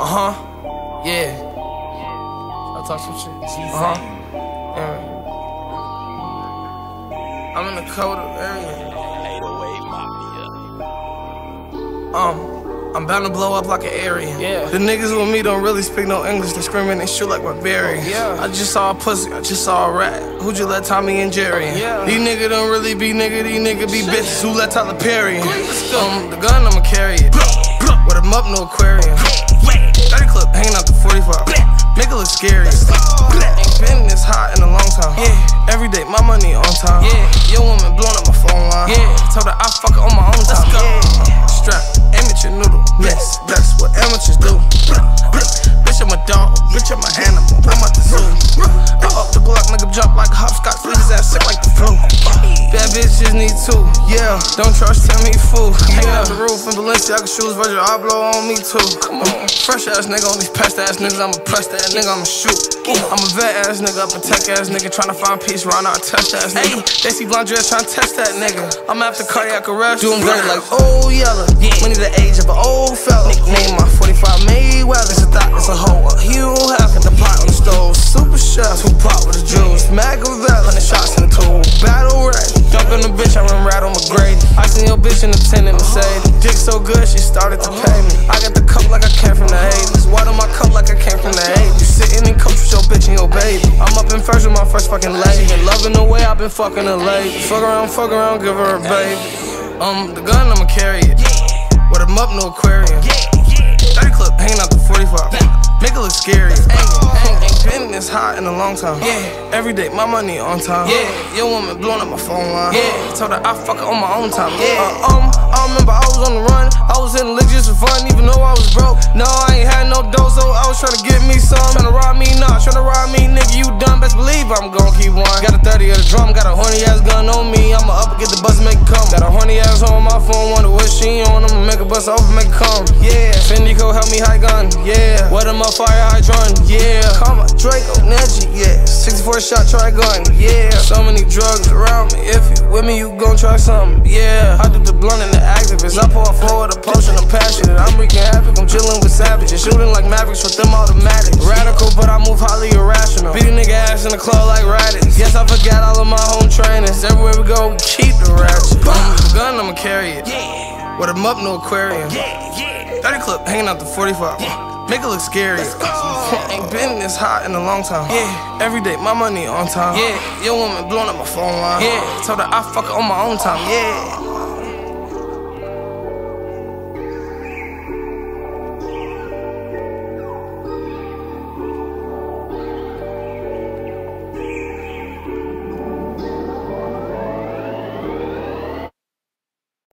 Uh huh. Yeah. I talk some shit. Uh huh. Yeah. I'm in the coda area. 808 Um. I'm bound to blow up like an area. Yeah. The niggas with me don't really speak no English. They screaming and shoot like barbarians. Yeah. I just saw a pussy. I just saw a rat. Who'd you let Tommy and Jerry in? Yeah. These niggas don't really be nigga. These niggas be bitches. Who let Tyler Perry in? Um, the gun I'ma carry it. With him up no aquarium. 45. Nigga look scary. Bad bitches need two. Yeah, don't trust tell me fool. Hanging out the roof in Balenciaga shoes. Virgil Abloh on me too. Come on. Fresh ass nigga on these pest ass niggas. I'ma press that nigga. I'ma shoot. I'm a vet ass nigga. Up a tech ass nigga. Tryna find peace. Round out test ass nigga. They see blonde dress tryna test that nigga. I'm after cardiac arrest. Do him dirty like Old Yeller. Money the age of an old fella. Name my 45 Mayweather. It's a thought. 10 in Mercedes. Dick so good. She started to pay me. I got the cup like I came from the 80s. Water my cup like I came from the 80s. You sitting in coach with your bitch and your baby. I'm up in first with my first fucking lady. Been loving the way I've been fucking her lady. Fuck around, fuck around, give her a baby. Um, the gun, I'ma carry it. With a up, no aquarium. 30 clip hanging out the 45. Make it look scary. Hot in a long time. Yeah. Every day, my money on time. Yeah. Your woman blowing up my phone line. Yeah. Told her I fuck her on my own time. Yeah. Uh, um, I remember I was on the run. I was in the lick just for fun, even though I was broke. No, I ain't had no dough, so I was trying to get me some. Trying to rob me, nah, tryna rob me, nigga, you dumb. Best believe I'm gon' keep one. Got a 30 of the drum, got a horny ass gun on me. I'ma up and get the bus and make it come. Got a horny ass on my phone, wonder what she on. I'ma make a bus over, make it come. Yeah, Fendi Co help me high gun. Yeah, what am I fire hydrant? Yeah, call Draco, Neji. Yeah, 64 shot try gun. Yeah, so many drugs around me. If you with me, you gon' try something. Yeah, I do the blunt and the activist. I pour a forward a potion, I'm passionate. I'm wreaking havoc, I'm chilling with savages. Shooting like Mavericks with them automatics. Radical, but I move highly irrational. Beat a nigga ass in the club like Raditz. Yes, I forgot all of my home trainings. Everywhere we go, we keep the ratchet. The gun, I'ma carry it. Yeah. With a up, no aquarium. Yeah, yeah. 30 clip hanging out the 45. Make it look scary. Ain't been this hot in a long time. Yeah. Every day, my money on time. Yeah. Your woman blowing up my phone line. Yeah. Told her I fuck her on my own time. Yeah.